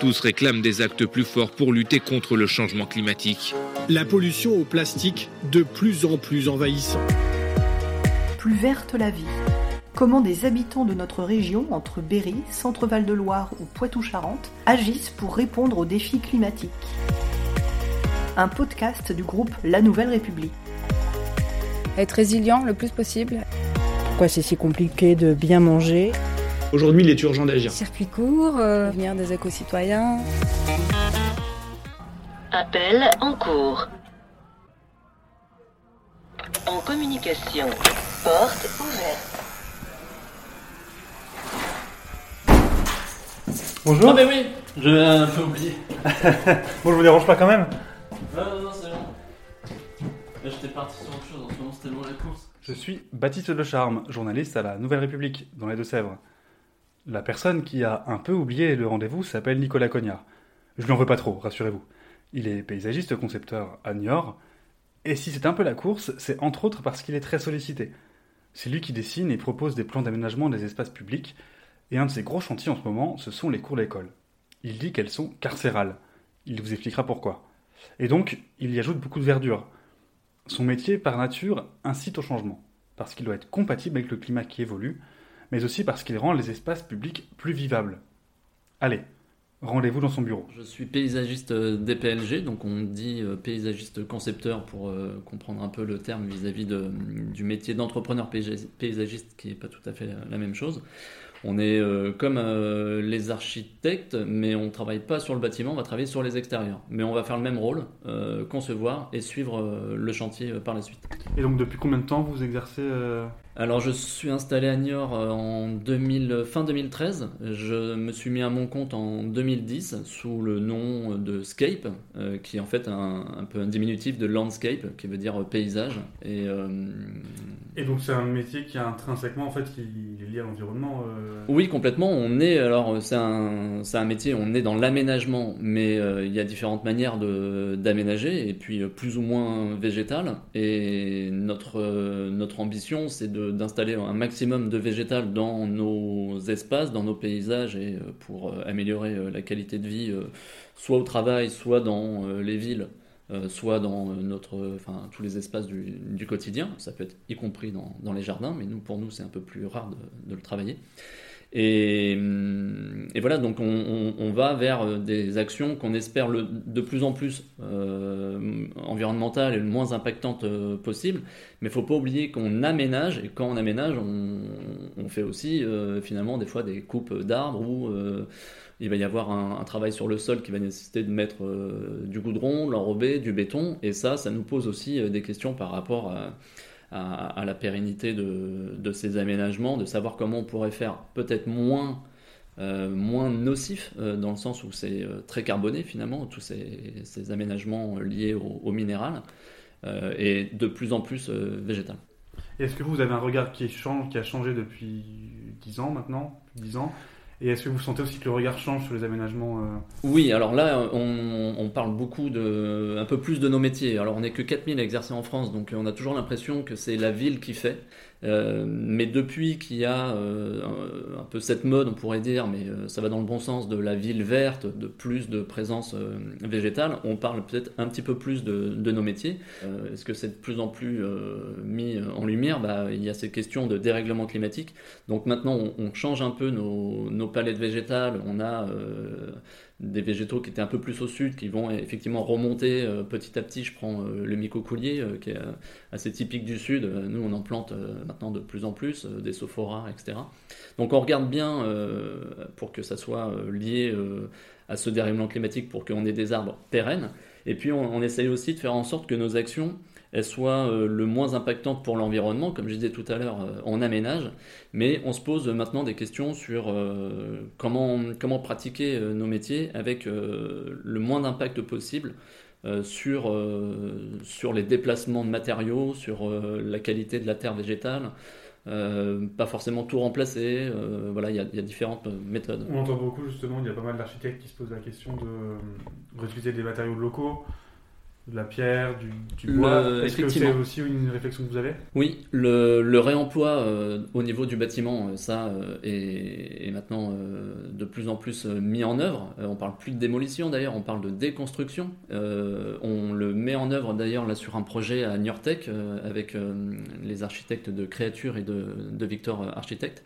Tous réclament des actes plus forts pour lutter contre le changement climatique. La pollution au plastique de plus en plus envahissant. Plus verte la vie. Comment des habitants de notre région, entre Berry, Centre-Val de Loire ou Poitou-Charentes, agissent pour répondre aux défis climatiques? Un podcast du groupe La Nouvelle République. Être résilient le plus possible. Pourquoi c'est si compliqué de bien manger? Aujourd'hui, il est urgent d'agir. Circuit court, euh, devenir des éco-citoyens. Appel en cours. En communication. Porte ouverte. Bonjour. Ah ben oui, je l'ai un peu oublié. bon, je vous dérange pas quand même Non, non, non, c'est bon. Là, j'étais parti sur autre chose, en ce moment c'était loin la course. Je suis Baptiste de Charme, journaliste à la Nouvelle République, dans les Deux-Sèvres. La personne qui a un peu oublié le rendez-vous s'appelle Nicolas Cognard. Je lui en veux pas trop, rassurez-vous. Il est paysagiste concepteur à Niort, et si c'est un peu la course, c'est entre autres parce qu'il est très sollicité. C'est lui qui dessine et propose des plans d'aménagement des espaces publics, et un de ses gros chantiers en ce moment, ce sont les cours d'école. Il dit qu'elles sont carcérales. Il vous expliquera pourquoi. Et donc, il y ajoute beaucoup de verdure. Son métier, par nature, incite au changement, parce qu'il doit être compatible avec le climat qui évolue, mais aussi parce qu'il rend les espaces publics plus vivables. Allez, rendez-vous dans son bureau. Je suis paysagiste euh, DPLG, donc on dit euh, paysagiste concepteur pour euh, comprendre un peu le terme vis-à-vis de, du métier d'entrepreneur paysagiste qui n'est pas tout à fait la même chose. On est euh, comme euh, les architectes, mais on ne travaille pas sur le bâtiment, on va travailler sur les extérieurs. Mais on va faire le même rôle, concevoir et suivre le chantier par la suite. Et donc depuis combien de temps vous exercez alors je suis installé à Niort en 2000, fin 2013. Je me suis mis à mon compte en 2010 sous le nom de Scape, euh, qui est en fait un, un, peu un diminutif de landscape, qui veut dire paysage. Et, euh... et donc c'est un métier qui a intrinsèquement en fait qui est lié à l'environnement. Euh... Oui complètement. On est alors c'est un, un métier. On est dans l'aménagement, mais euh, il y a différentes manières d'aménager et puis plus ou moins végétal. Et notre notre ambition c'est de d'installer un maximum de végétal dans nos espaces, dans nos paysages, et euh, pour euh, améliorer euh, la qualité de vie, soit au travail, soit dans les villes, soit dans notre, tous les espaces du, quotidien. Ça peut être y compris dans, les jardins, mais pour nous, c'est un peu plus rare de le travailler. Et, et, voilà, donc on, va vers des actions qu'on espère de plus en plus euh, environnementales et le moins impactantes euh, possible. Mais il ne faut pas oublier qu'on aménage, et quand on aménage, on, fait aussi euh, finalement des fois des coupes d'arbres euh, il va y avoir un, travail sur le sol qui va nécessiter de mettre euh, du goudron, l'enrober, du béton. Et ça, ça nous pose aussi des questions par rapport à à, la pérennité de, ces aménagements, de savoir comment on pourrait faire peut-être moins, euh, moins nocif, euh, dans le sens où c'est euh, très carboné finalement, tous ces, aménagements liés au, au minéral, et de plus en plus végétal. Est-ce que vous avez un regard qui, change, qui a changé depuis 10 ans maintenant 10 ans? Et est-ce que vous sentez aussi que le regard change sur les aménagements euh... Oui, alors là, on, parle beaucoup de, un peu plus de nos métiers. Alors on n'est que 4000 à exercer en France, donc on a toujours l'impression que c'est la ville qui fait. Euh, mais depuis qu'il y a euh, un, peu cette mode, on pourrait dire, mais euh, ça va dans le bon sens, de la ville verte, de plus de présence euh, végétale, on parle peut-être un petit peu plus de, de nos métiers. Euh, est-ce que c'est de plus en plus mis en lumière? Bah, Il y a ces questions de dérèglement climatique. Donc maintenant, on, on change un peu nos, nos palettes végétales. On a des végétaux qui étaient un peu plus au sud, qui vont effectivement remonter euh, petit à petit. Je prends euh, le micocoulier, euh, qui est assez typique du sud. Nous, on en plante maintenant de plus en plus, des sophoras, etc. Donc on regarde bien pour que ça soit lié à ce dérèglement climatique, pour qu'on ait des arbres pérennes. Et puis on, on essaye aussi de faire en sorte que nos actions elles soient euh, le moins impactantes pour l'environnement, comme je disais tout à l'heure, euh, on aménage, mais on se pose maintenant des questions sur euh, comment, comment pratiquer nos métiers avec le moins d'impact possible sur, sur les déplacements de matériaux, sur la qualité de la terre végétale. pas forcément tout remplacer, voilà, il y, y, a différentes méthodes. On entend beaucoup justement, il y a pas mal d'architectes qui se posent la question de réutiliser des matériaux locaux, de la pierre, du, bois. Est-ce que c'est aussi une réflexion que vous avez? Oui, le, le réemploi euh, au niveau du bâtiment, euh, ça euh, est, est maintenant euh, de plus en plus mis en œuvre. On parle plus de démolition d'ailleurs, on parle de déconstruction. On le met en œuvre d'ailleurs là sur un projet à Niortec avec les architectes de Créature et de, de Victor Architecte.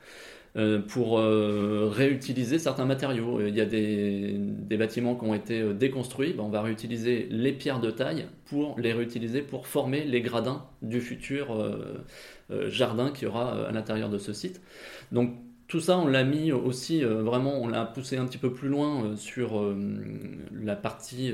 Euh, pour euh, réutiliser certains matériaux. Euh, Il y a des, bâtiments qui ont été déconstruits, Ben, on va réutiliser les pierres de taille pour les réutiliser pour former les gradins du futur jardin qu'il y aura à l'intérieur de ce site. Donc tout ça, on l'a mis aussi vraiment, on l'a poussé un petit peu plus loin sur la partie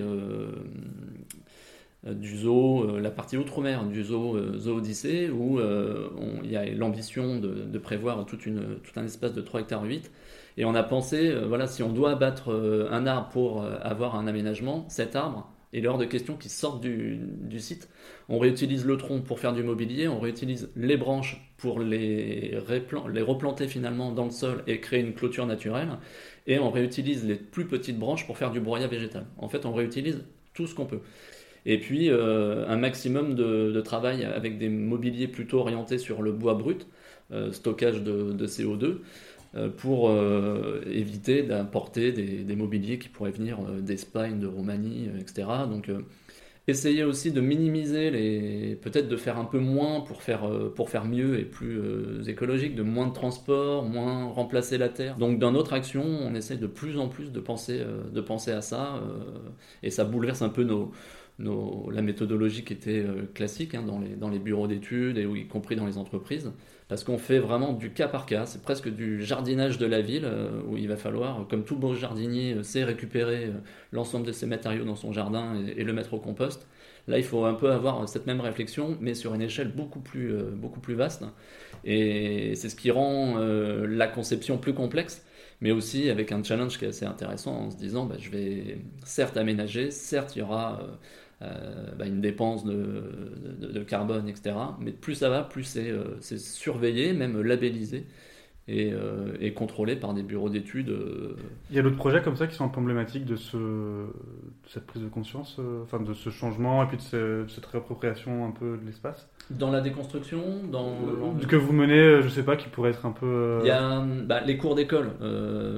du zoo, euh, la partie outre-mer du zoo, euh, zoo Odyssée, où euh, il y a l'ambition de, de prévoir toute une, tout un espace de 3 hectares 8. Et on a pensé, euh, voilà, si on doit abattre euh, un arbre pour euh, avoir un aménagement, cet arbre, est hors de question qu'il sorte du, du site. On réutilise le tronc pour faire du mobilier, on réutilise les branches pour les, les replanter finalement dans le sol et créer une clôture naturelle, et on réutilise les plus petites branches pour faire du broyat végétal. En fait, on réutilise tout ce qu'on peut. Et puis euh, un maximum de, travail avec des mobiliers plutôt orientés sur le bois brut, euh, stockage de, de CO2, euh, pour éviter d'importer des, des mobiliers qui pourraient venir d'Espagne, de Roumanie, etc. Donc essayer aussi de minimiser les peut-être de faire un peu moins pour faire pour faire mieux et plus écologique de moins de transport moins remplacer la terre donc dans notre action on essaie de plus en plus de penser de penser à ça et ça bouleverse un peu nos la méthodologie qui était euh, classique hein, dans, les, bureaux d'études et y compris dans les entreprises, parce qu'on fait vraiment du cas par cas, c'est presque du jardinage de la ville, euh, où il va falloir, comme tout beau jardinier euh, sait récupérer l'ensemble de ses matériaux dans son jardin et, le mettre au compost, là il faut un peu avoir cette même réflexion, mais sur une échelle beaucoup plus, beaucoup plus vaste, et c'est ce qui rend la conception plus complexe, mais aussi avec un challenge qui est assez intéressant en se disant bah, je vais certes aménager, certes il y aura... euh, bah, une dépense de, de- de carbone, etc. Mais plus ça va, plus c'est euh, surveillé, même labellisé et, euh, et contrôlé par des bureaux d'études. euh. Il y a d'autres projets comme ça qui sont un peu emblématiques de, ce, de cette prise de conscience, enfin de ce changement et puis de, ce- de cette réappropriation un peu de l'espace? Dans la déconstruction, dans... Que vous menez, je sais pas, qui pourrait être un peu. Il y a bah, les cours d'école.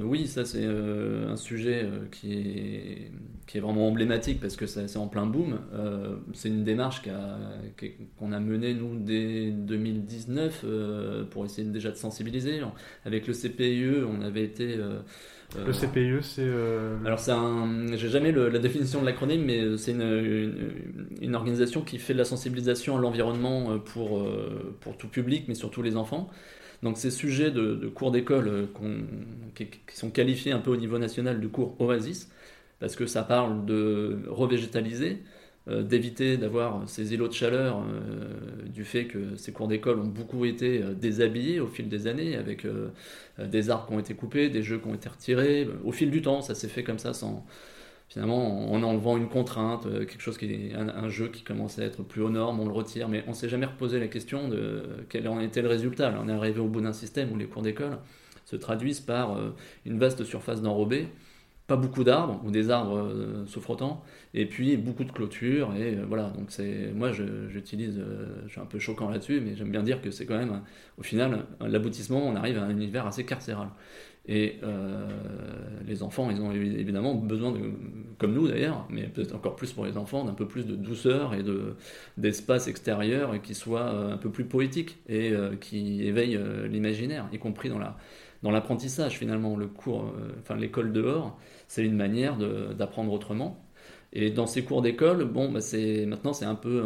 Oui, ça c'est un sujet qui, est, qui est vraiment emblématique parce que c'est en plein boom. Euh, c'est une démarche qu'on a menée nous dès 2019 euh, pour essayer déjà de sensibiliser. Avec le CPIE, on avait été... euh, Le CPIE, c'est. alors c'est un, j'ai jamais le- la définition de l'acronyme, mais c'est une, une, une organisation qui fait de la sensibilisation à l'environnement pour, pour tout public, mais surtout les enfants. Donc ces sujets de, de cours d'école qui sont qualifiés un peu au niveau national de cours Oasis, parce que ça parle de revégétaliser, euh, d'éviter d'avoir ces îlots de chaleur euh, du fait que ces cours d'école ont beaucoup été euh, déshabillés au fil des années, avec des arbres qui ont été coupés, des jeux qui ont été retirés. Au fil du temps, ça s'est fait comme ça, sans finalement en enlevant une contrainte, quelque chose qui un, jeu qui commençait à être plus aux normes, on le retire, mais on s'est jamais reposé la question de quel en était le résultat. On est arrivé au bout d'un système où les cours d'école se traduisent par une vaste surface d'enrobé, pas beaucoup d'arbres ou des arbres euh, et puis beaucoup de clôtures. Et euh, voilà, donc c'est moi j'utilise, euh, je suis un peu choquant là-dessus, mais j'aime bien dire que c'est quand même au final l'aboutissement. On arrive à un univers assez carcéral. Et euh, les enfants, ils ont évi- évidemment besoin, comme nous d'ailleurs, mais peut-être encore plus pour les enfants, d'un peu plus de douceur et de, d'espace extérieur qui soit un peu plus poétique et qui éveille l'imaginaire, y compris dans, la, dans l'apprentissage finalement. Le cours, euh, enfin l'école dehors, c'est une manière d'apprendre autrement. Et dans ces cours d'école, bon, bah maintenant c'est un peu,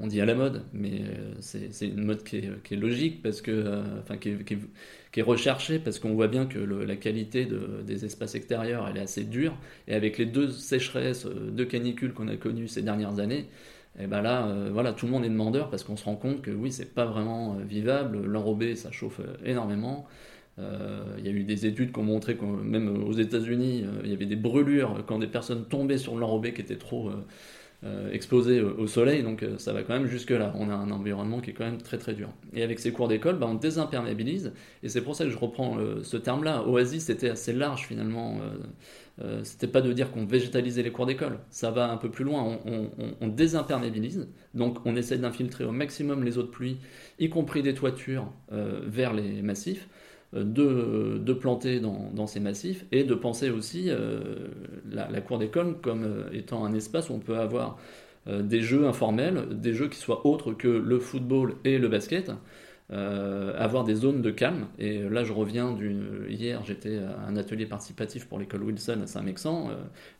on dit à la mode, mais euh, c'est une mode qui est, logique parce que, euh, enfin, qui est, recherchée parce qu'on voit bien que la qualité de- des espaces extérieurs elle est assez dure. Et avec les deux sécheresses, deux canicules qu'on a connues ces dernières années, et ben là, euh, voilà, tout le monde est demandeur parce qu'on se rend compte que oui, c'est pas vraiment euh, vivable. L'enrobé, ça chauffe euh, énormément. Il y a eu des études qui ont montré que même aux États-Unis, il y avait des brûlures quand des personnes tombaient sur l'enrobé qui était trop, euh, exposés au, soleil, donc euh, ça va quand même jusque-là. On a un environnement qui est quand même très très dur. Et avec ces cours d'école, bah, on désimperméabilise, et c'est pour ça que je reprends euh, ce terme-là. Oasis, c'était assez large finalement. C'était pas de dire qu'on végétalisait les cours d'école, ça va un peu plus loin. On, désimperméabilise, donc on essaie d'infiltrer au maximum les eaux de pluie, y compris des toitures, vers les massifs de, de planter dans, ces massifs et de penser aussi euh, la, cour d'école comme euh, étant un espace où on peut avoir euh, des jeux informels, des jeux qui soient autres que le football et le basket, euh, avoir des zones de calme. Et là, je reviens du. Hier, j'étais à un atelier participatif pour l'école Wilson à Saint-Mexan. Euh,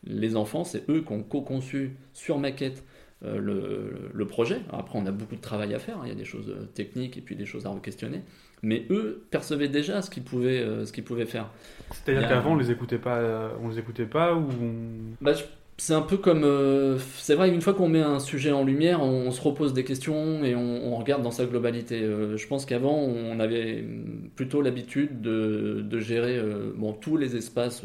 les enfants, c'est eux qui ont co-conçu sur maquette euh, le, projet. Après, on a beaucoup de travail à faire. hein. Il y a des choses euh, techniques et puis des choses à re-questionner. Mais eux percevaient déjà ce qu'ils pouvaient, euh, ce qu'ils pouvaient faire. C'est-à-dire qu'avant, on les écoutait pas, euh, on les écoutait pas ou on- Bah, c'est un peu comme. euh, c'est vrai qu'une fois qu'on met un sujet en lumière, on, on se repose des questions et on, on regarde dans sa globalité. Je pense qu'avant, on avait plutôt l'habitude de, de gérer bon, tous les espaces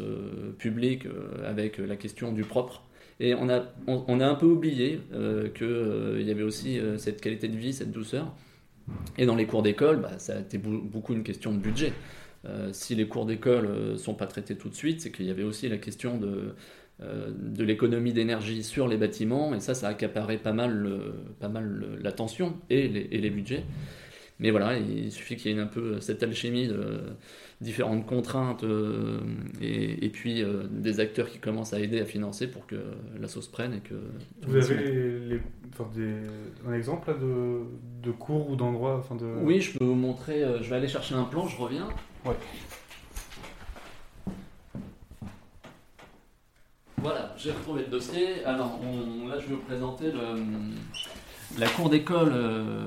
publics avec la question du propre. Et on a, on, on a un peu oublié qu'il y avait aussi cette qualité de vie, cette douceur. Et dans les cours d'école, bah, ça a été beaucoup une question de budget. Euh, si les cours d'école ne sont pas traités tout de suite, c'est qu'il y avait aussi la question de, euh, de l'économie d'énergie sur les bâtiments, et ça, ça a accaparé pas mal, pas mal l'attention et les budgets. Mais voilà, il suffit qu'il y ait un peu cette alchimie de différentes contraintes euh, et, et puis euh, des acteurs qui commencent à aider à financer pour que la sauce prenne et que. Vous avez les, les- enfin, des, un exemple là, de, de cours ou d'endroits enfin, de... Oui, je peux vous montrer. euh, je vais aller chercher un plan, je reviens. Ouais. Voilà, j'ai retrouvé le dossier. Alors, on- là, je vais vous présenter le- la cour d'école euh,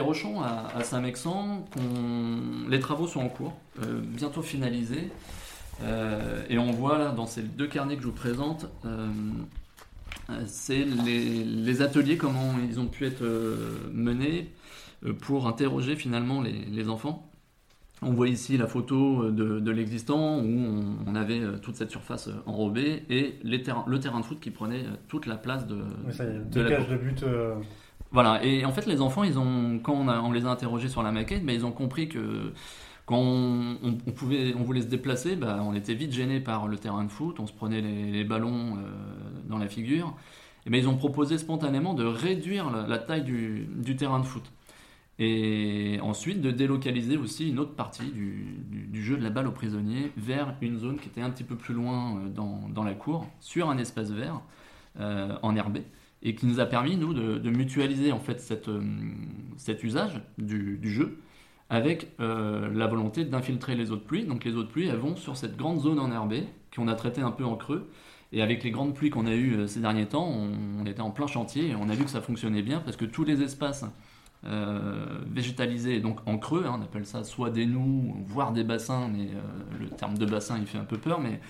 Perrochon à, à Saint-Mexan. Les travaux sont en cours, euh, bientôt finalisés. Euh, et on voit là, dans ces deux carnets que je vous présente, euh, c'est les, les ateliers, comment ils ont pu être menés pour interroger finalement les, les enfants. On voit ici la photo de, de l'existant où on, on avait toute cette surface enrobée et les terrains- le terrain de foot qui prenait toute la place de, Mais ça y est, de la cages de but. Voilà, et en fait les enfants, ils ont, quand on, les a interrogés sur la maquette, ben, ils ont compris que quand on, pouvait, on voulait se déplacer, ben, on était vite gêné par le terrain de foot, on se prenait les, ballons euh, dans la figure. Et ben, ils ont proposé spontanément de réduire la, taille du, terrain de foot. Et ensuite de délocaliser aussi une autre partie du, jeu de la balle aux prisonniers vers une zone qui était un petit peu plus loin euh, dans, la cour, sur un espace vert, euh, enherbé et qui nous a permis, nous, de, mutualiser en fait euh, cet usage du, jeu avec euh, la volonté d'infiltrer les eaux de pluie. Donc les eaux de pluie, elles vont sur cette grande zone enherbée qu'on a traitée un peu en creux. Et avec les grandes pluies qu'on a eues euh, ces derniers temps, on, était en plein chantier et on a vu que ça fonctionnait bien parce que tous les espaces végétalisés, donc en creux, hein, on appelle ça soit des nous, voire des bassins, mais le terme de bassin il fait un peu peur, mais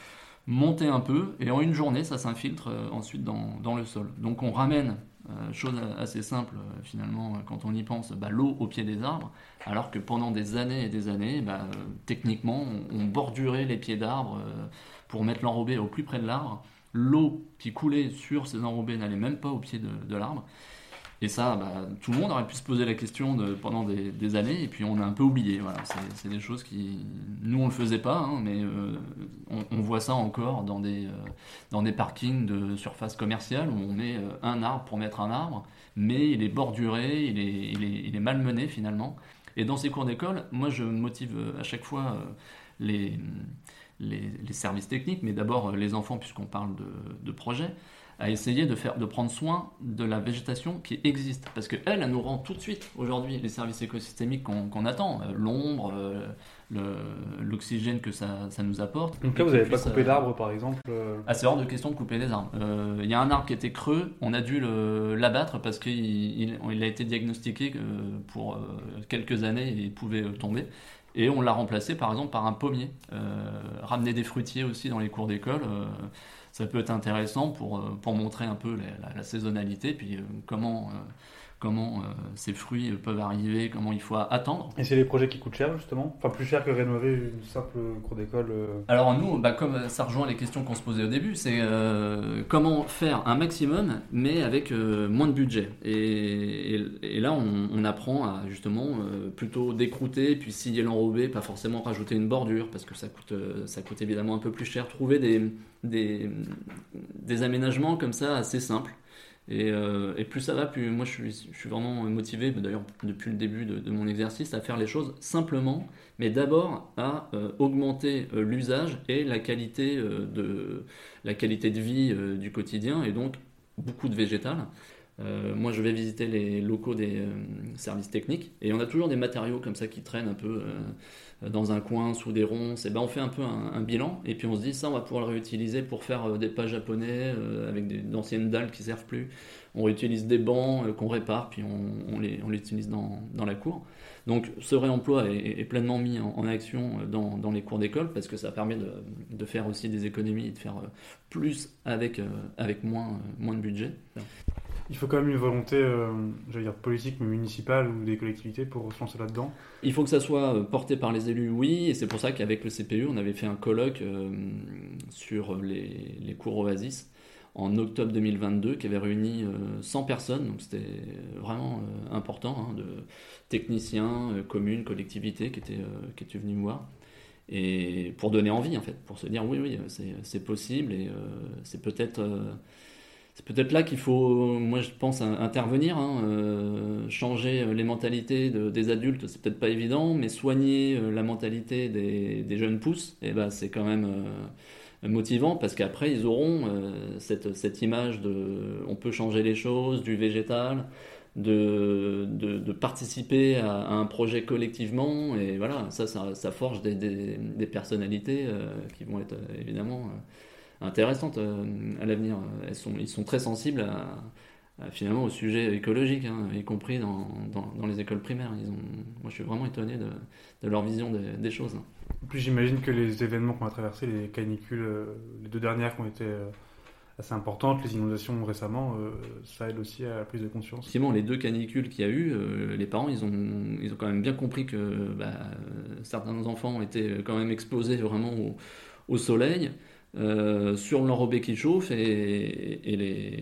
monter un peu, et en une journée, ça s'infiltre euh, ensuite dans, dans le sol. Donc on ramène, euh, chose assez simple euh, finalement, quand on y pense, bah, l'eau au pied des arbres, alors que pendant des années et des années, bah, techniquement, on, bordurait les pieds d'arbres pour mettre l'enrobé au plus près de l'arbre. L'eau qui coulait sur ces enrobés n'allait même pas au pied de l'arbre. Et ça, bah, tout le monde aurait pu se poser la question pendant des, années, et puis on a un peu oublié. Voilà, c'est, des choses qui, nous, on le faisait pas, hein, mais euh, on, voit ça encore dans des, euh, dans des parkings de surface commerciale où on met euh, un arbre pour mettre un arbre, mais il est borduré, il est, il est, malmené finalement. Et dans ces cours d'école, moi, je motive à chaque fois les, les, services techniques, mais d'abord les enfants, puisqu'on parle de projet à essayer de, faire, de prendre soin de la végétation qui existe. Parce qu'elle, elle nous rend tout de suite, aujourd'hui, les services écosystémiques qu'on attend. Euh, L'ombre, euh, l'oxygène que ça, ça nous apporte. Donc là, Et vous n'avez pas coupé euh, d'arbres, par exemple ah, c'est hors de question de couper des arbres. Euh, Il y a un arbre qui était creux, on a dû l'abattre parce qu'il il, il a été diagnostiqué que pour quelques années il pouvait tomber. Et on l'a remplacé par exemple par un pommier. Euh, ramener des fruitiers aussi dans les cours d'école, euh, ça peut être intéressant pour, euh, pour montrer un peu la, la- la saisonnalité, puis euh, comment, euh, comment ces fruits peuvent arriver, comment il faut attendre. Et c'est les projets qui coûtent cher justement? Enfin plus cher que rénover une simple cour d'école Alors nous, bah, comme ça rejoint les questions qu'on se posait au début, c'est comment faire un maximum mais avec moins de budget. Et, et, là on, on, apprend à justement plutôt décrouter, puis scier l'enrobé, pas forcément rajouter une bordure parce que ça coûte, ça coûte évidemment un peu plus cher. Trouver des, des, des aménagements comme ça assez simples. Et, euh, et, plus ça va, plus moi je suis, vraiment motivé, d'ailleurs depuis le début de, mon exercice, à faire les choses simplement, mais d'abord à euh, augmenter euh, l'usage et la qualité, de, la qualité de vie du quotidien, et donc beaucoup de végétal. moi je vais visiter les locaux des services techniques, et on a toujours des matériaux comme ça qui traînent un peu dans un coin sous des ronces, et ben on fait un peu un, bilan et puis on se dit ça on va pouvoir le réutiliser pour faire euh, des pas japonais euh, avec d'anciennes dalles qui servent plus. On réutilise des bancs qu'on répare puis on, on les utilise dans, dans, la cour. Donc ce réemploi est, pleinement mis en, action dans, dans, les cours d'école parce que ça permet de, de, faire aussi des économies et de faire plus avec, avec moins, moins de budget. Il faut quand même une volonté, euh, j'allais dire politique, mais municipale ou des collectivités pour se lancer là-dedans Il faut que ça soit euh, porté par les élus, oui, et c'est pour ça qu'avec le CPU, on avait fait un colloque euh, sur les, cours Oasis en octobre 2022 qui avait réuni 100 personnes, donc c'était vraiment important, hein, de techniciens, communes, collectivités qui étaient, qui étaient venus me voir. Et pour donner envie, en fait, pour se dire oui, oui, c'est possible et c'est peut-être c'est peut-être là qu'il faut, moi je pense, intervenir, hein, euh, changer les mentalités des adultes, c'est peut-être pas évident, mais soigner euh, la mentalité des, jeunes pousses, eh ben, c'est quand même euh, motivant parce qu'après ils auront cette, cette, image de on peut changer les choses, du végétal, de, de, participer à, un projet collectivement, et voilà, ça, ça, forge des, des, personnalités qui vont être évidemment intéressantes euh, à l'avenir. Sont, ils sont très sensibles à, finalement au sujet écologique, hein, y compris dans, dans, les écoles primaires. Ils ont, moi, je suis vraiment étonné de, de leur vision des, choses. En plus, j'imagine que les événements qu'on a traversés, les canicules, euh, les deux dernières qui ont été euh, assez importantes, les inondations récemment, ça aide aussi à la prise de conscience. Effectivement, les deux canicules qu'il y a eu, les parents, ils ont, ils ont quand même bien compris que bah, certains enfants étaient quand même exposés vraiment au, au soleil. Euh, sur l'enrobé qui chauffe et,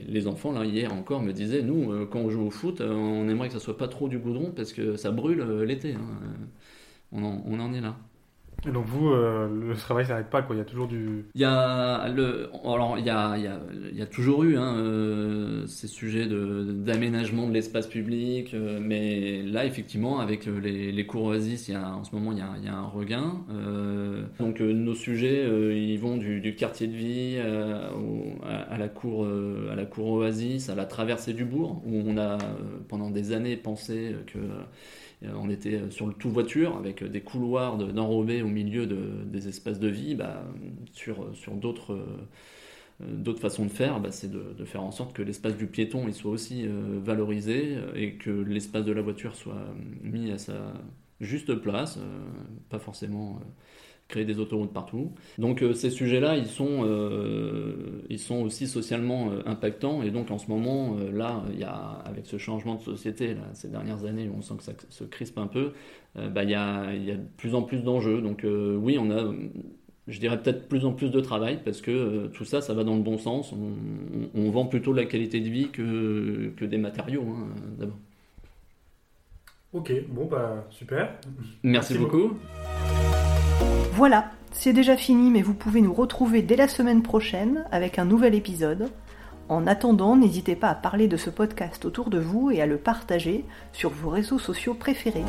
les, enfants là hier encore me disaient nous euh, quand on joue au foot euh, on aimerait que ça soit pas trop du goudron parce que ça brûle l'été hein. on en est là et donc vous, euh, le travail s'arrête pas, quoi. Il y a toujours du. Il y a le, alors il y a, il y a, il y a toujours eu hein, euh, ces sujets d'aménagement de l'espace public, euh, mais là effectivement avec les, les cours Oasis, il y a en ce moment il y a, il y a un regain. donc nos sujets, ils vont du, du, quartier de vie à, la cour à la cour Oasis, à la traversée du bourg, où on a pendant des années pensé que on était euh, sur le tout voiture avec euh, des couloirs d'enrobés au milieu des espaces de vie. Bah, sur d'autres façons de faire, bah, c'est de, faire en sorte que l'espace du piéton soit aussi valorisé et que l'espace de la voiture soit mis à sa juste place, pas forcément créer des autoroutes partout. Donc euh, ces sujets-là, ils sont, euh, ils sont aussi socialement euh, impactants. Et donc en ce moment, là, il y a, avec ce changement de société, là, ces dernières années, on sent que ça se crispe un peu, bah, il, y a, il y a de plus en plus d'enjeux. Donc oui, on a je dirais peut-être plus en plus de travail parce que tout ça, ça va dans le bon sens. On, vend plutôt la qualité de vie que, que des matériaux, hein, d'abord. Ok, bon, bah super. Merci, beaucoup. Voilà, c'est déjà fini, mais vous pouvez nous retrouver dès la semaine prochaine avec un nouvel épisode. En attendant, n'hésitez pas à parler de ce podcast autour de vous et à le partager sur vos réseaux sociaux préférés.